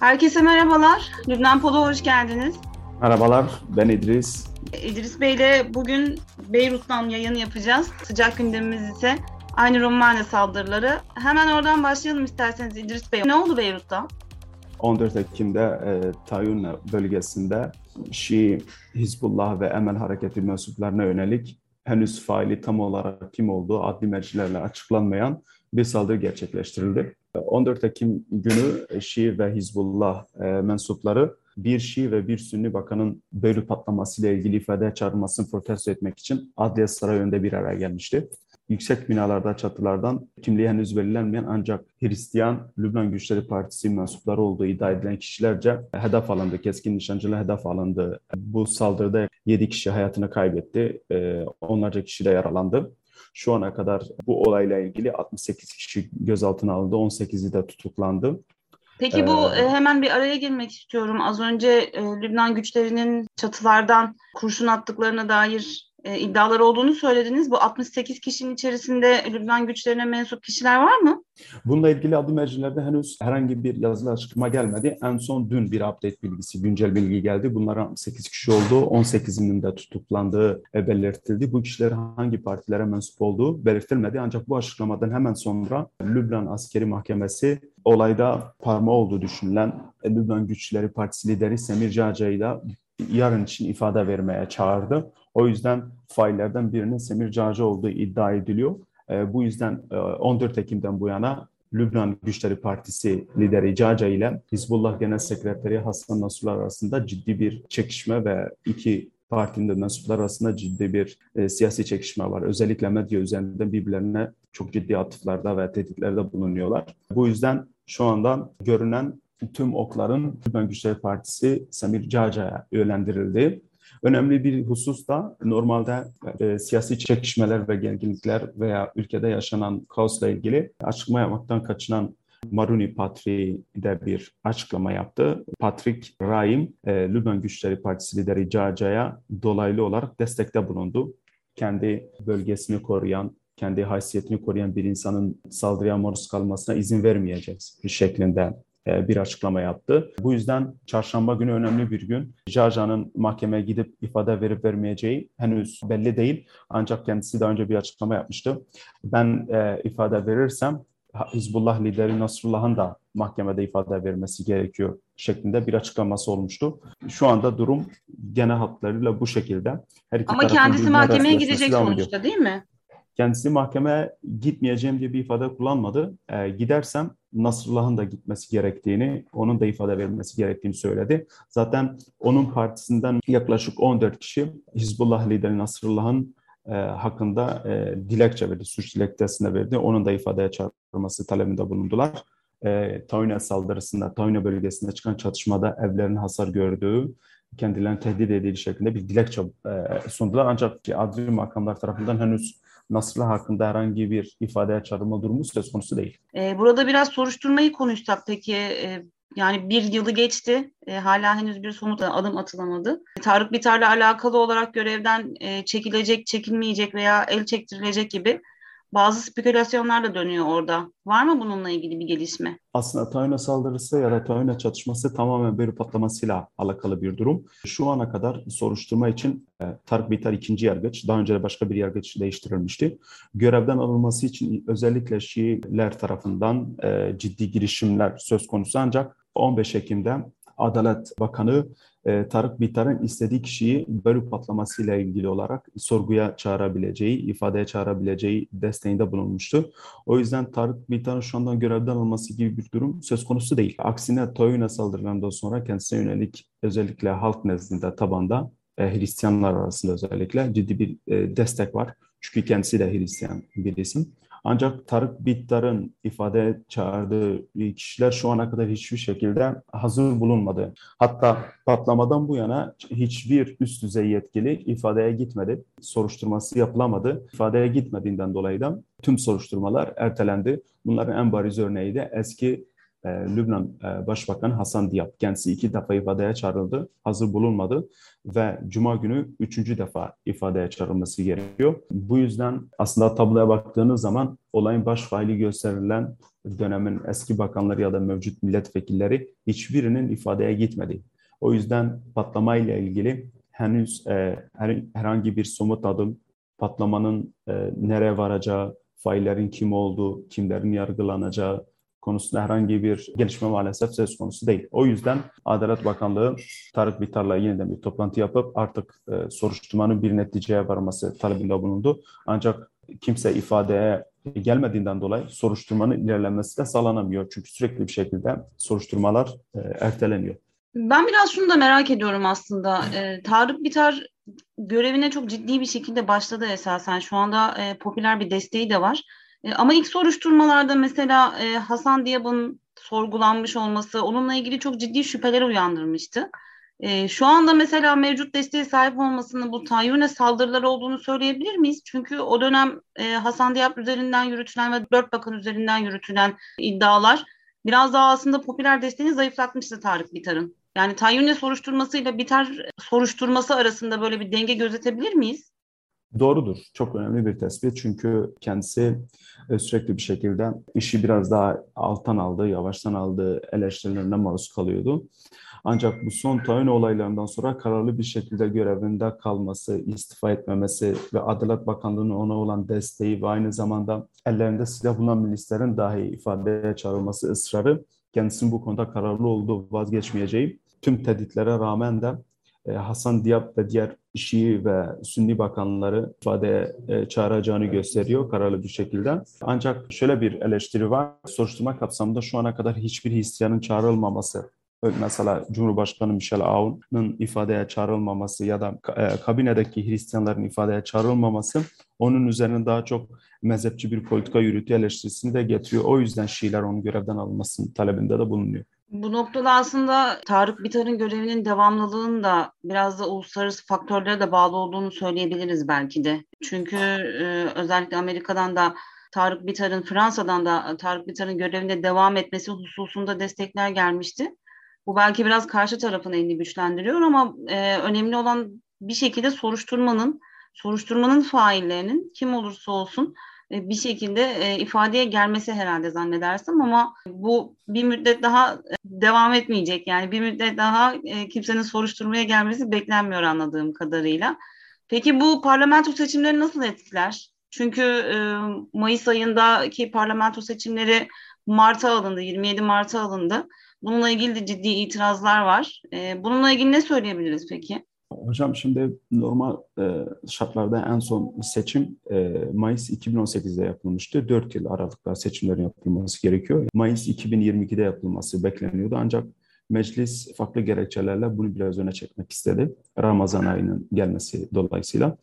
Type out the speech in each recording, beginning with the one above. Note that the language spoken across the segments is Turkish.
Herkese merhabalar. Lübnan Polo hoş geldiniz. Merhabalar, ben İdris. İdris Bey ile bugün Beyrut'tan yayın yapacağız. Sıcak gündemimiz ise aynı Romanya saldırıları. Hemen oradan başlayalım isterseniz İdris Bey. Ne oldu Beyrut'ta? 14 Ekim'de e, Tayun bölgesinde Şii, Hizbullah ve Emel Hareketi mensuplarına yönelik henüz faili tam olarak kim olduğu adli mercilerle açıklanmayan bir saldırı gerçekleştirildi. 14 Ekim günü Şii ve Hizbullah e, mensupları bir Şii ve bir Sünni bakanın Beyrut patlamasıyla ilgili ifade çağrılmasını protesto etmek için Adliye Sarayı önünde bir araya gelmişti. Yüksek binalarda, çatılardan kimliği henüz belirlenmeyen ancak Hristiyan Lübnan Güçleri Partisi mensupları olduğu iddia edilen kişilerce hedef alındı, keskin nişancıyla hedef alındı. Bu saldırıda 7 kişi hayatını kaybetti, e, onlarca kişi de yaralandı. Şu ana kadar bu olayla ilgili 68 kişi gözaltına alındı, 18'i de tutuklandı. Peki bu ee, hemen bir araya girmek istiyorum. Az önce e, Lübnan güçlerinin çatılardan kurşun attıklarına dair e, iddialar olduğunu söylediniz. Bu 68 kişinin içerisinde Lübnan güçlerine mensup kişiler var mı? Bununla ilgili adı mercilerde henüz herhangi bir yazılı açıklama gelmedi. En son dün bir update bilgisi, güncel bilgi geldi. Bunlar 68 kişi oldu. 18'inin de tutuklandığı belirtildi. Bu kişilerin hangi partilere mensup olduğu belirtilmedi. Ancak bu açıklamadan hemen sonra Lübnan Askeri Mahkemesi olayda parmağı olduğu düşünülen Lübnan Güçleri Partisi lideri Semir Caca'yı da yarın için ifade vermeye çağırdı. O yüzden faillerden birinin Semir Cacı olduğu iddia ediliyor. E, bu yüzden e, 14 Ekim'den bu yana Lübnan Güçleri Partisi lideri Caca ile Hizbullah Genel Sekreteri Hasan Nasrullah arasında ciddi bir çekişme ve iki partinin de mensuplar arasında ciddi bir e, siyasi çekişme var. Özellikle medya üzerinden birbirlerine çok ciddi atıflarda ve tehditlerde bulunuyorlar. Bu yüzden şu anda görünen tüm okların Lübnan Güçleri Partisi Samir Caca'ya yönlendirildi. Önemli bir husus da normalde e, siyasi çekişmeler ve gerginlikler veya ülkede yaşanan kaosla ilgili açıklama yapmaktan kaçınan Maruni Patri de bir açıklama yaptı. Patrick Raim, e, Lübnan Güçleri Partisi lideri Caca'ya dolaylı olarak destekte bulundu. Kendi bölgesini koruyan, kendi haysiyetini koruyan bir insanın saldırıya maruz kalmasına izin vermeyeceğiz şeklinde e, bir açıklama yaptı. Bu yüzden çarşamba günü önemli bir gün. Jaja'nın mahkemeye gidip ifade verip vermeyeceği henüz belli değil. Ancak kendisi daha önce bir açıklama yapmıştı. Ben e, ifade verirsem Hizbullah lideri Nasrullah'ın da mahkemede ifade vermesi gerekiyor şeklinde bir açıklaması olmuştu. Şu anda durum genel hatlarıyla bu şekilde. Her iki Ama kendisi mahkemeye gidecek sonuçta değil mi? Kendisi mahkemeye gitmeyeceğim diye bir ifade kullanmadı. E, gidersem Nasrullah'ın da gitmesi gerektiğini, onun da ifade verilmesi gerektiğini söyledi. Zaten onun partisinden yaklaşık 14 kişi Hizbullah lideri Nasrullah'ın e, hakkında e, dilekçe verdi, suç dilekçesine verdi. Onun da ifadeye çağrılması talebinde bulundular. E, Tayune saldırısında, Tayune bölgesinde çıkan çatışmada evlerin hasar gördüğü, kendilerini tehdit edildiği şeklinde bir dilekçe sundular. Ancak adli makamlar tarafından henüz Nasrallah hakkında herhangi bir ifadeye çağrılma durumu söz konusu değil. E, burada biraz soruşturmayı konuşsak peki e, yani bir yılı geçti. E, hala henüz bir somut adım atılamadı. Tarık Biter'le alakalı olarak görevden çekilecek, çekilmeyecek veya el çektirilecek gibi bazı spekülasyonlar da dönüyor orada. Var mı bununla ilgili bir gelişme? Aslında Tayyip'e saldırısı ya da Tayyip'e çatışması tamamen bir patlamasıyla alakalı bir durum. Şu ana kadar soruşturma için e, Tarık Biter ikinci yargıç, daha önce de başka bir yargıç değiştirilmişti. Görevden alınması için özellikle Şiiler tarafından e, ciddi girişimler söz konusu ancak 15 Ekim'de Adalet Bakanı e, Tarık Bitar'ın istediği kişiyi bölük patlamasıyla ilgili olarak sorguya çağırabileceği, ifadeye çağırabileceği desteğinde bulunmuştu. O yüzden Tarık Bitar'ın şu andan görevden alınması gibi bir durum söz konusu değil. Aksine Toyuna saldırılarından sonra kendisine yönelik özellikle halk nezdinde tabanda e, Hristiyanlar arasında özellikle ciddi bir e, destek var. Çünkü kendisi de Hristiyan bir isim. Ancak Tarık Bittar'ın ifade çağırdığı kişiler şu ana kadar hiçbir şekilde hazır bulunmadı. Hatta patlamadan bu yana hiçbir üst düzey yetkili ifadeye gitmedi. Soruşturması yapılamadı. İfadeye gitmediğinden dolayı da tüm soruşturmalar ertelendi. Bunların en bariz örneği de eski e, Lübnan e, Başbakanı Hasan Diab kendisi iki defa ifadeye çağrıldı, hazır bulunmadı ve Cuma günü üçüncü defa ifadeye çağrılması gerekiyor. Bu yüzden aslında tabloya baktığınız zaman olayın baş faili gösterilen dönemin eski bakanları ya da mevcut milletvekilleri hiçbirinin ifadeye gitmedi. O yüzden patlamayla ilgili henüz e, her, herhangi bir somut adım, patlamanın e, nereye varacağı, faillerin kim olduğu, kimlerin yargılanacağı konusunda herhangi bir gelişme maalesef söz konusu değil. O yüzden Adalet Bakanlığı Tarık Bitar'la yeniden bir toplantı yapıp artık e, soruşturmanın bir neticeye varması talebinde bulundu. Ancak kimse ifadeye gelmediğinden dolayı soruşturmanın ilerlenmesi de sağlanamıyor. Çünkü sürekli bir şekilde soruşturmalar e, erteleniyor. Ben biraz şunu da merak ediyorum aslında. E, Tarık Bitar görevine çok ciddi bir şekilde başladı esasen. Şu anda e, popüler bir desteği de var. E, ama ilk soruşturmalarda mesela e, Hasan Diyab'ın sorgulanmış olması onunla ilgili çok ciddi şüpheler uyandırmıştı. E, şu anda mesela mevcut desteğe sahip olmasının bu Tayyip'e saldırıları olduğunu söyleyebilir miyiz? Çünkü o dönem e, Hasan Diyab üzerinden yürütülen ve dört bakan üzerinden yürütülen iddialar biraz daha aslında popüler desteğini zayıflatmıştı Tarık Bitar'ın. Yani Tayyip'le soruşturmasıyla Bitar soruşturması arasında böyle bir denge gözetebilir miyiz? Doğrudur. Çok önemli bir tespit. Çünkü kendisi e, sürekli bir şekilde işi biraz daha alttan aldı, yavaştan aldı eleştirilerine maruz kalıyordu. Ancak bu son tayin olaylarından sonra kararlı bir şekilde görevinde kalması, istifa etmemesi ve Adalet Bakanlığı'nın ona olan desteği ve aynı zamanda ellerinde silah bulunan milislerin dahi ifadeye çağrılması ısrarı kendisinin bu konuda kararlı olduğu vazgeçmeyeceği tüm tehditlere rağmen de Hasan Diab ve diğer Şii ve Sünni bakanları ifadeye e, çağıracağını gösteriyor kararlı bir şekilde. Ancak şöyle bir eleştiri var. Soruşturma kapsamında şu ana kadar hiçbir Hristiyanın çağrılmaması mesela Cumhurbaşkanı Michel Aoun'un ifadeye çağrılmaması ya da e, kabinedeki Hristiyanların ifadeye çağrılmaması onun üzerine daha çok mezhepçi bir politika yürütü eleştirisini de getiriyor. O yüzden Şiiler onun görevden alınmasının talebinde de bulunuyor. Bu noktada aslında Tarık Bitar'ın görevinin devamlılığının da biraz da uluslararası faktörlere de bağlı olduğunu söyleyebiliriz belki de. Çünkü e, özellikle Amerika'dan da Tarık Bitar'ın Fransa'dan da Tarık Bitar'ın görevinde devam etmesi hususunda destekler gelmişti. Bu belki biraz karşı tarafın elini güçlendiriyor ama e, önemli olan bir şekilde soruşturmanın soruşturmanın faillerinin kim olursa olsun bir şekilde e, ifadeye gelmesi herhalde zannedersem ama bu bir müddet daha e, devam etmeyecek. Yani bir müddet daha kimsenin soruşturmaya gelmesi beklenmiyor anladığım kadarıyla. Peki bu parlamento seçimleri nasıl etkiler? Çünkü Mayıs ayındaki parlamento seçimleri Mart'a alındı, 27 Mart'a alındı. Bununla ilgili de ciddi itirazlar var. Bununla ilgili ne söyleyebiliriz peki? Hocam şimdi normal e, şartlarda en son seçim e, Mayıs 2018'de yapılmıştı. 4 yıl aralıkla seçimlerin yapılması gerekiyor. Mayıs 2022'de yapılması bekleniyordu ancak meclis farklı gerekçelerle bunu biraz öne çekmek istedi. Ramazan ayının gelmesi dolayısıyla.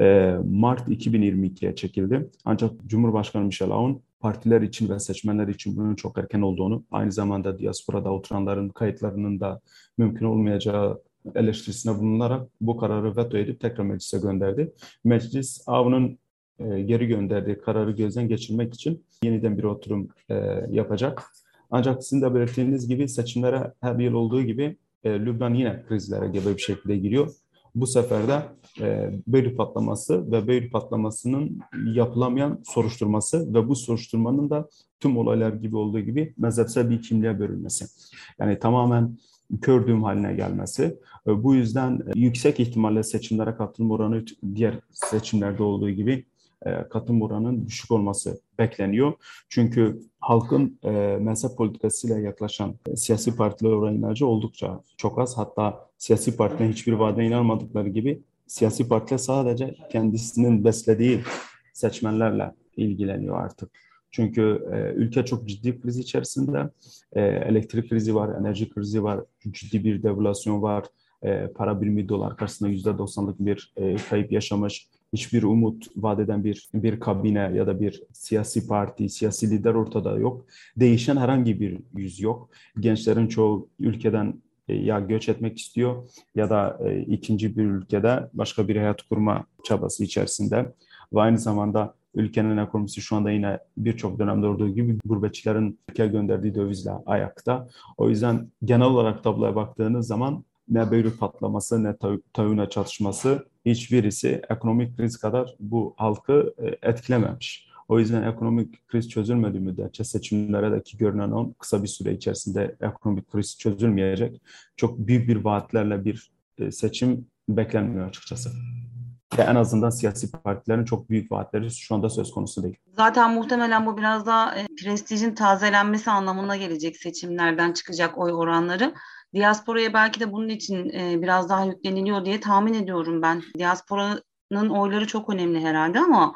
E, Mart 2022'ye çekildi. Ancak Cumhurbaşkanı Michel Aoun partiler için ve seçmenler için bunun çok erken olduğunu, aynı zamanda diasporada oturanların kayıtlarının da mümkün olmayacağı eleştirisine bulunarak bu kararı veto edip tekrar meclise gönderdi. Meclis avının e, geri gönderdiği kararı gözden geçirmek için yeniden bir oturum e, yapacak. Ancak sizin de belirttiğiniz gibi seçimlere her yıl olduğu gibi e, Lübnan yine krizlere gebe bir şekilde giriyor. Bu sefer de e, Beyrut patlaması ve Beyrut patlamasının yapılamayan soruşturması ve bu soruşturmanın da tüm olaylar gibi olduğu gibi mezhepsel bir kimliğe bölünmesi. Yani tamamen kördüğüm haline gelmesi. E, bu yüzden e, yüksek ihtimalle seçimlere katılım oranı diğer seçimlerde olduğu gibi e, katılım oranının düşük olması bekleniyor. Çünkü halkın mezhep politikasıyla yaklaşan siyasi partiler oranlarca oldukça çok az. Hatta siyasi partilerin hiçbir vaadine inanmadıkları gibi siyasi partiler sadece kendisinin beslediği seçmenlerle ilgileniyor artık. Çünkü e, ülke çok ciddi kriz içerisinde. E, elektrik krizi var, enerji krizi var, ciddi bir devalüasyon var. E, para birimi dolar karşısında yüzde doksanlık bir e, kayıp yaşamış. Hiçbir umut vadeden bir bir kabine ya da bir siyasi parti, siyasi lider ortada yok. Değişen herhangi bir yüz yok. Gençlerin çoğu ülkeden e, ya göç etmek istiyor ya da e, ikinci bir ülkede başka bir hayat kurma çabası içerisinde ve aynı zamanda Ülkenin ekonomisi şu anda yine birçok dönemde olduğu gibi gurbetçilerin ülke gönderdiği dövizle ayakta. O yüzden genel olarak tabloya baktığınız zaman ne Beyrut patlaması ne Tayuna çatışması hiçbirisi ekonomik kriz kadar bu halkı e, etkilememiş. O yüzden ekonomik kriz çözülmediği müddetçe seçimlere de ki görünen o kısa bir süre içerisinde ekonomik kriz çözülmeyecek. Çok büyük bir vaatlerle bir e, seçim beklenmiyor açıkçası. Ve en azından siyasi partilerin çok büyük vaatleri şu anda söz konusu değil. Zaten muhtemelen bu biraz daha e, prestijin tazelenmesi anlamına gelecek seçimlerden çıkacak oy oranları. Diasporaya belki de bunun için e, biraz daha yükleniliyor diye tahmin ediyorum ben. Diasporanın oyları çok önemli herhalde ama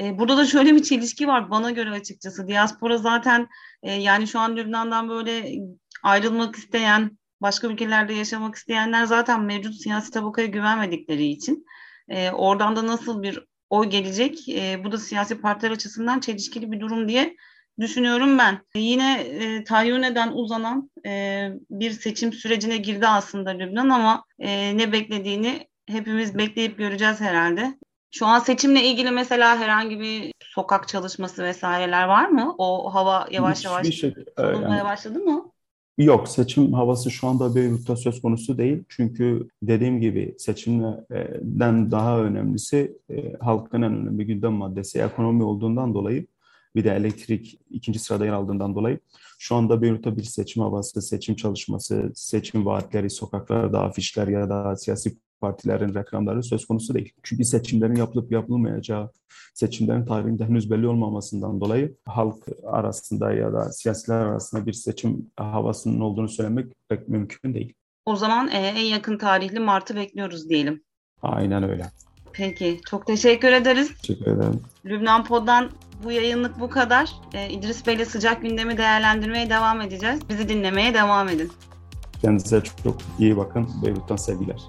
e, burada da şöyle bir çelişki var bana göre açıkçası. Diaspora zaten e, yani şu an Lübnan'dan böyle ayrılmak isteyen, başka ülkelerde yaşamak isteyenler zaten mevcut siyasi tabakaya güvenmedikleri için e, oradan da nasıl bir oy gelecek? E, bu da siyasi partiler açısından çelişkili bir durum diye düşünüyorum ben. E, yine e, Tayyune'den uzanan e, bir seçim sürecine girdi aslında Lübnan ama e, ne beklediğini hepimiz bekleyip göreceğiz herhalde. Şu an seçimle ilgili mesela herhangi bir sokak çalışması vesaireler var mı? O hava yavaş yavaş şey, solunmaya yani, başladı mı? Yok, seçim havası şu anda Beyrut'ta söz konusu değil. Çünkü dediğim gibi seçimden daha önemlisi e, halkın en önemli gündem maddesi ekonomi olduğundan dolayı bir de elektrik ikinci sırada yer aldığından dolayı şu anda Beyrut'ta bir seçim havası, seçim çalışması, seçim vaatleri, sokaklarda afişler ya da siyasi partilerin reklamları söz konusu değil. Çünkü seçimlerin yapılıp yapılmayacağı, seçimlerin tarihinde henüz belli olmamasından dolayı halk arasında ya da siyasiler arasında bir seçim havasının olduğunu söylemek pek mümkün değil. O zaman e, en yakın tarihli Mart'ı bekliyoruz diyelim. Aynen öyle. Peki, çok teşekkür ederiz. Teşekkür ederim. Lübnan Pod'dan bu yayınlık bu kadar. Ee, İdris Bey'le sıcak gündemi değerlendirmeye devam edeceğiz. Bizi dinlemeye devam edin. Kendinize çok, çok iyi bakın. Beyrut'tan sevgiler.